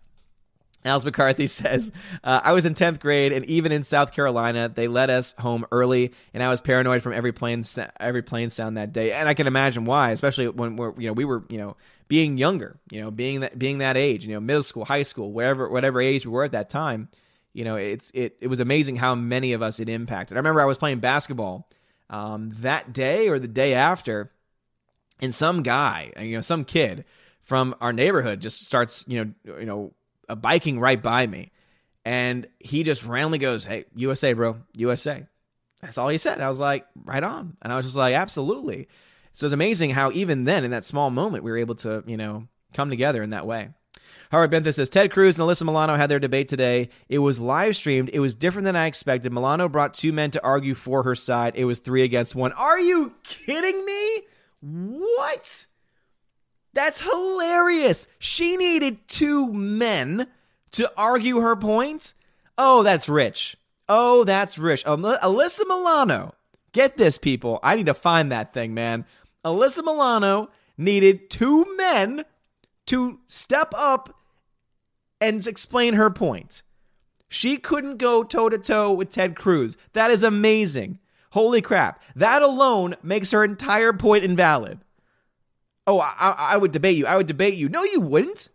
Alex McCarthy says, uh, I was in 10th grade, and even in South Carolina, they let us home early, and I was paranoid from every plane, every plane sound that day. And I can imagine why, especially when we're, you know, we were, you know, being younger, you know, being that, being that age, you know, middle school, high school, wherever, whatever age we were at that time. You know, it's, it, it was amazing how many of us it impacted. I remember I was playing basketball um, that day or the day after, and some guy, you know, some kid from our neighborhood just starts, you know, you know, a biking right by me, and he just randomly goes, "Hey, USA, bro, USA." That's all he said. I was like, "Right on," and I was just like, "Absolutely." So it's amazing how even then, in that small moment, we were able to, you know, come together in that way. Howard Bentha says Ted Cruz and Alyssa Milano had their debate today. It was live streamed. It was different than I expected. Milano brought two men to argue for her side. It was three against one. Are you kidding me? What? That's hilarious. She needed two men to argue her point. Oh, that's rich. Oh, that's rich. Um, Alyssa Milano. Get this, people. I need to find that thing, man. Alyssa Milano needed two men to step up and explain her point. She couldn't go toe to toe with Ted Cruz. That is amazing. Holy crap. That alone makes her entire point invalid. Oh, I, I would debate you. I would debate you. No, you wouldn't.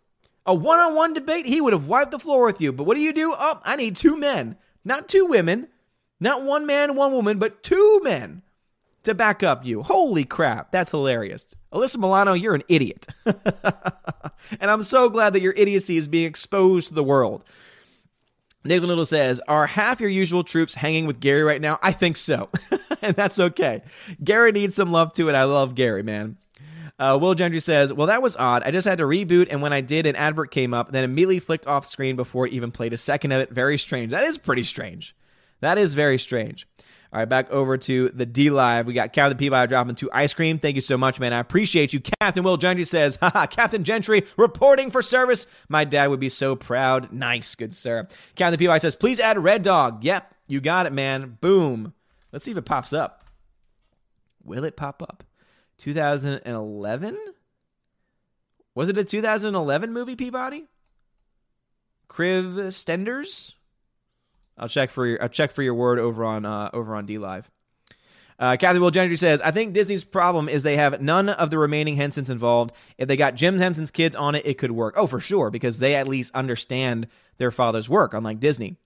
A one on one debate, he would have wiped the floor with you. But what do you do? Oh, I need two men, not two women, not one man, one woman, but two men to back up you. Holy crap. That's hilarious. Alyssa Milano, you're an idiot. and I'm so glad that your idiocy is being exposed to the world. Nickel Noodle says, Are half your usual troops hanging with Gary right now? I think so. and that's okay. Gary needs some love too, and I love Gary, man. Uh, Will Gentry says, Well, that was odd. I just had to reboot, and when I did, an advert came up, then immediately flicked off screen before it even played a second of it. Very strange. That is pretty strange. That is very strange. All right, back over to the D Live. We got Captain Peabody dropping to ice cream. Thank you so much, man. I appreciate you. Captain Will Gentry says, haha, Captain Gentry reporting for service. My dad would be so proud. Nice, good sir. Captain Peabody says, please add Red Dog. Yep, you got it, man. Boom. Let's see if it pops up. Will it pop up? 2011? Was it a 2011 movie, Peabody? Kriv Stenders? I'll check for your I'll check for your word over on uh, over on D Live. Uh, Kathy Will Gentry says, I think Disney's problem is they have none of the remaining Hensons involved. If they got Jim Henson's kids on it, it could work. Oh, for sure, because they at least understand their father's work, unlike Disney.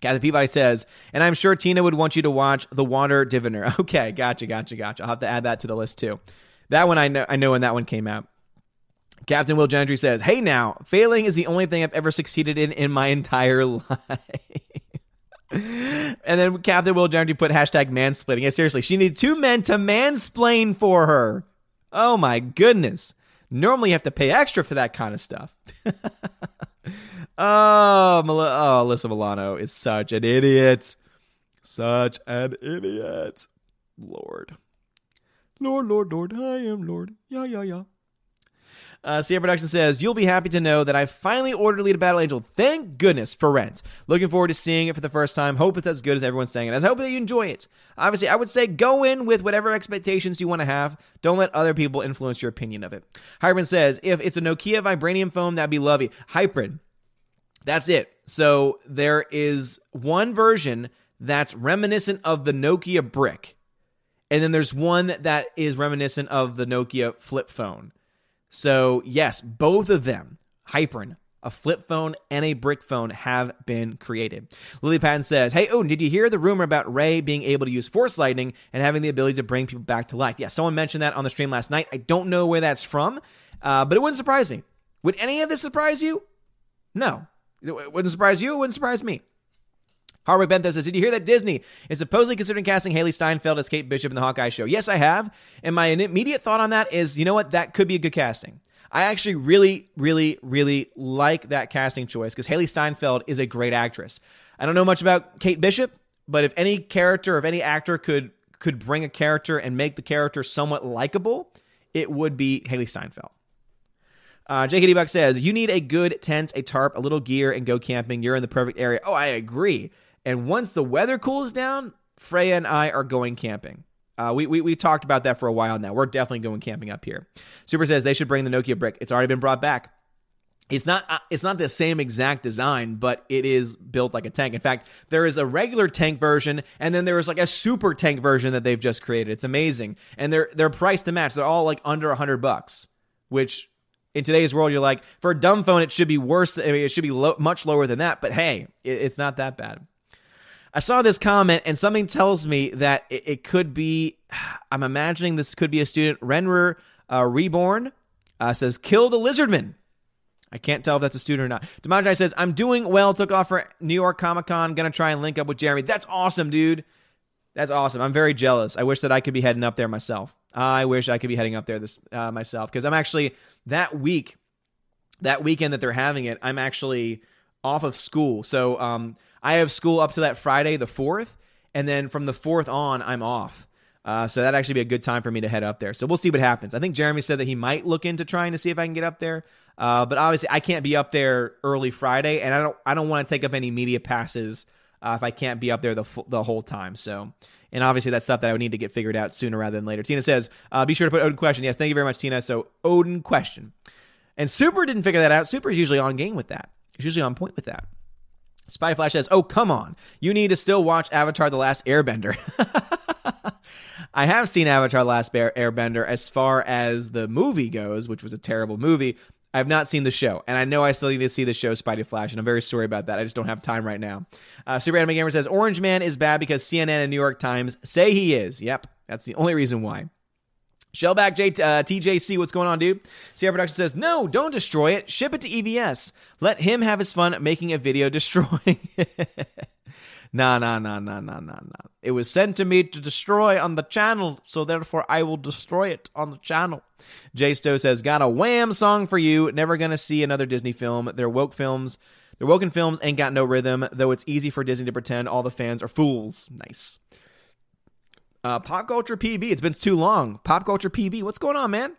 Kathy Peabody says, and I'm sure Tina would want you to watch The Water Diviner. Okay, gotcha, gotcha, gotcha. I'll have to add that to the list too. That one I know I know when that one came out. Captain Will Gentry says, Hey now, failing is the only thing I've ever succeeded in in my entire life. and then Captain Will Gentry put hashtag mansplaining. Yeah, seriously, she needed two men to mansplain for her. Oh my goodness. Normally you have to pay extra for that kind of stuff. oh, Mal- oh, Alyssa Milano is such an idiot. Such an idiot. Lord. Lord, Lord, Lord, I am Lord. Yeah, yeah, yeah. Uh, Sierra Production says, You'll be happy to know that I finally ordered Alita Battle Angel. Thank goodness for rent. Looking forward to seeing it for the first time. Hope it's as good as everyone's saying it. As I hope that you enjoy it. Obviously, I would say go in with whatever expectations you want to have. Don't let other people influence your opinion of it. Hybrid says, If it's a Nokia vibranium phone, that'd be lovely. Hybrid. That's it. So there is one version that's reminiscent of the Nokia brick. And then there's one that is reminiscent of the Nokia flip phone. So, yes, both of them, Hypern, a flip phone and a brick phone, have been created. Lily Patton says, Hey, Odin, did you hear the rumor about Rey being able to use Force Lightning and having the ability to bring people back to life? Yeah, someone mentioned that on the stream last night. I don't know where that's from, uh, but it wouldn't surprise me. Would any of this surprise you? No. It wouldn't surprise you. It wouldn't surprise me. Harwick Bentho says, Did you hear that Disney is supposedly considering casting Hailee Steinfeld as Kate Bishop in the Hawkeye show? Yes, I have. And my immediate thought on that is, you know what? That could be a good casting. I actually really, really, really like that casting choice because Hailee Steinfeld is a great actress. I don't know much about Kate Bishop, but if any character, if any actor could could bring a character and make the character somewhat likable, it would be Hailee Steinfeld. Uh, JKD Buck says, You need a good tent, a tarp, a little gear, and go camping. You're in the perfect area. Oh, I agree. And once the weather cools down, Freya and I are going camping. Uh, we, we, we talked about that for a while now. We're definitely going camping up here. Super says they should bring the Nokia brick. It's already been brought back. It's not uh, it's not the same exact design, but it is built like a tank. In fact, there is a regular tank version, and then there is like a super tank version that they've just created. It's amazing, and they're they're priced to match. They're all like under hundred bucks, which in today's world, you're like for a dumb phone, it should be worse. I mean, it should be lo- much lower than that. But hey, it, it's not that bad. I saw this comment and something tells me that it, it could be. I'm imagining this could be a student. Renrer uh, Reborn uh, says, "Kill the lizardman." I can't tell if that's a student or not. Demonjai says, "I'm doing well. Took off for New York Comic Con. Gonna try and link up with Jeremy. That's awesome, dude. That's awesome. I'm very jealous. I wish that I could be heading up there myself. I wish I could be heading up there this uh, myself because I'm actually that week, that weekend that they're having it. I'm actually off of school, so um, I have school up to that Friday, the 4th, and then from the 4th on, I'm off. Uh, so that'd actually be a good time for me to head up there. So we'll see what happens. I think Jeremy said that he might look into trying to see if I can get up there. Uh, but obviously, I can't be up there early Friday, and I don't I don't want to take up any media passes uh, if I can't be up there the the whole time. So, and obviously, that's stuff that I would need to get figured out sooner rather than later. Tina says, uh, "Be sure to put Odin question." Yes, thank you very much, Tina. So Odin question, and Super didn't figure that out. Super is usually on game with that. He's usually on point with that. Spy Flash says, "Oh come on, you need to still watch Avatar: The Last Airbender." I have seen Avatar: The Last Airbender as far as the movie goes, which was a terrible movie. I have not seen the show, and I know I still need to see the show Spidey Flash, and I'm very sorry about that. I just don't have time right now. Uh, Super Anime Gamer says Orange Man is bad because CNN and New York Times say he is. Yep, that's the only reason why. Shellback J, uh, TJC, what's going on, dude? Sierra Production says, no, don't destroy it. Ship it to EVS. Let him have his fun making a video destroying. nah, nah, nah, nah, nah, nah, nah. It was sent to me to destroy on the channel, so therefore I will destroy it on the channel. Jay Stowe says, got a wham song for you. Never gonna see another Disney film. Their woke films, their woken films ain't got no rhythm, though it's easy for Disney to pretend all the fans are fools. Nice. Uh, Pop Culture PB, it's been too long. Pop Culture PB, what's going on, man?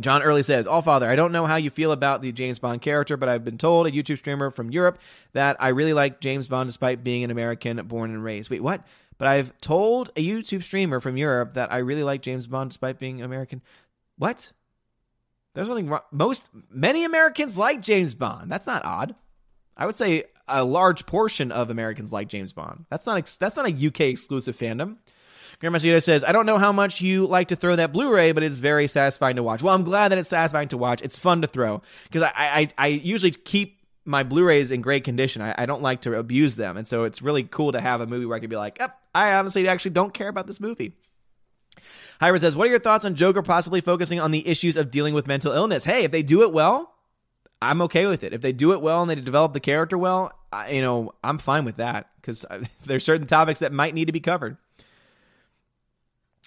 John Early says, All Father, I don't know how you feel about the James Bond character, but I've been told, a YouTube streamer from Europe, that I really like James Bond despite being an American born and raised. Wait, what? But I've told a YouTube streamer from Europe that I really like James Bond despite being American. What? There's nothing wrong. Most, many Americans like James Bond. That's not odd. I would say a large portion of Americans like James Bond. That's not, that's not a UK exclusive fandom. Grandma says, I don't know how much you like to throw that Blu-ray, but it's very satisfying to watch. Well, I'm glad that it's satisfying to watch. It's fun to throw because I, I, I usually keep my Blu-rays in great condition. I, I, don't like to abuse them, and so it's really cool to have a movie where I can be like, I honestly actually don't care about this movie. Hyra says, "What are your thoughts on Joker possibly focusing on the issues of dealing with mental illness? Hey, if they do it well, I'm okay with it. If they do it well and they develop the character well, I, you know, I'm fine with that because uh, there's certain topics that might need to be covered."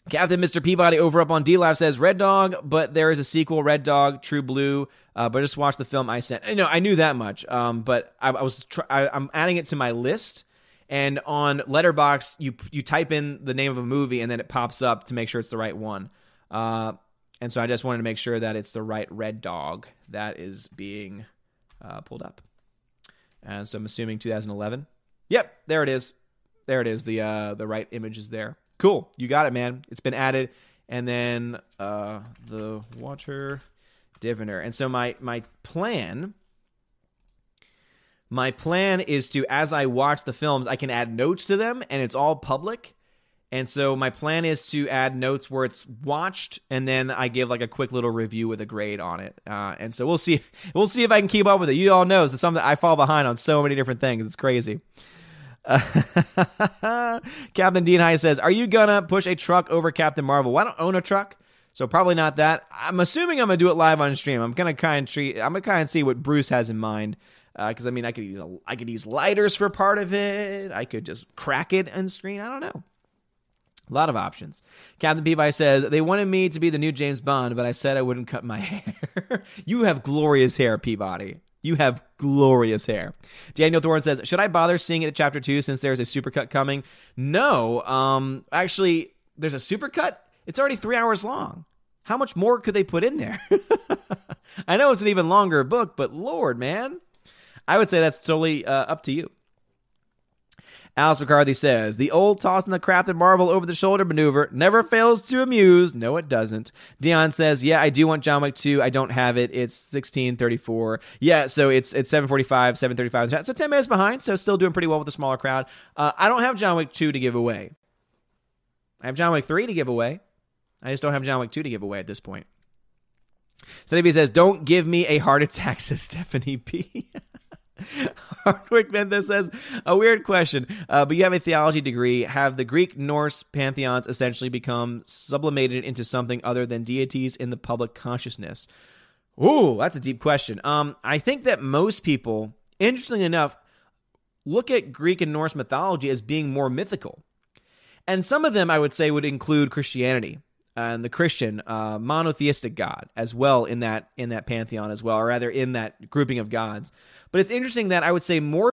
Captain Mr. Peabody over up on D Live says Red Dog, but there is a sequel, Red Dog, True Blue. Uh, but just watch the film I sent. You know, I knew that much. Um, but I, I was tr- I, I'm adding it to my list. And on Letterboxd, you you type in the name of a movie and then it pops up to make sure it's the right one. Uh, and so I just wanted to make sure that it's the right red dog that is being uh, pulled up. And so I'm assuming 2011. Yep, there it is. There it is. The uh, the right image is there. Cool, you got it, man. It's been added, and then uh, the water diviner. And so my my plan. My plan is to, as I watch the films, I can add notes to them, and it's all public. And so my plan is to add notes where it's watched, and then I give like a quick little review with a grade on it. Uh, and so we'll see. We'll see if I can keep up with it. You all know it's something I fall behind on so many different things. It's crazy. Captain Dean High says, "Are you gonna push a truck over Captain Marvel? Well, I don't own a truck, so probably not that. I'm assuming I'm gonna do it live on stream. I'm gonna kind of treat. I'm gonna kind of see what Bruce has in mind." Because uh, I mean, I could use a, I could use lighters for part of it. I could just crack it on screen. I don't know. A lot of options. Captain Peabody says, They wanted me to be the new James Bond, but I said I wouldn't cut my hair. you have glorious hair, Peabody. You have glorious hair. Daniel Thorne says, Should I bother seeing it at chapter two since there's a supercut coming? No. Um, actually, there's a supercut. It's already three hours long. How much more could they put in there? I know it's an even longer book, but Lord, man. I would say that's totally uh, up to you. Alex McCarthy says, The old toss tossing the crafted Marvel over the shoulder maneuver never fails to amuse. No, it doesn't. Dion says, Yeah, I do want John Wick 2. I don't have it. It's 1634. Yeah, so it's it's 745, 735. So 10 minutes behind, so still doing pretty well with the smaller crowd. Uh, I don't have John Wick 2 to give away. I have John Wick 3 to give away. I just don't have John Wick 2 to give away at this point. Steady says, Don't give me a heart attack, says Stephanie P. Hardwick Mendez says, a weird question, uh, but you have a theology degree. Have the Greek Norse pantheons essentially become sublimated into something other than deities in the public consciousness? Ooh, that's a deep question. Um, I think that most people, interestingly enough, look at Greek and Norse mythology as being more mythical. And some of them, I would say, would include Christianity and the Christian uh, monotheistic God as well in that in that pantheon as well, or rather in that grouping of gods. But it's interesting that I would say more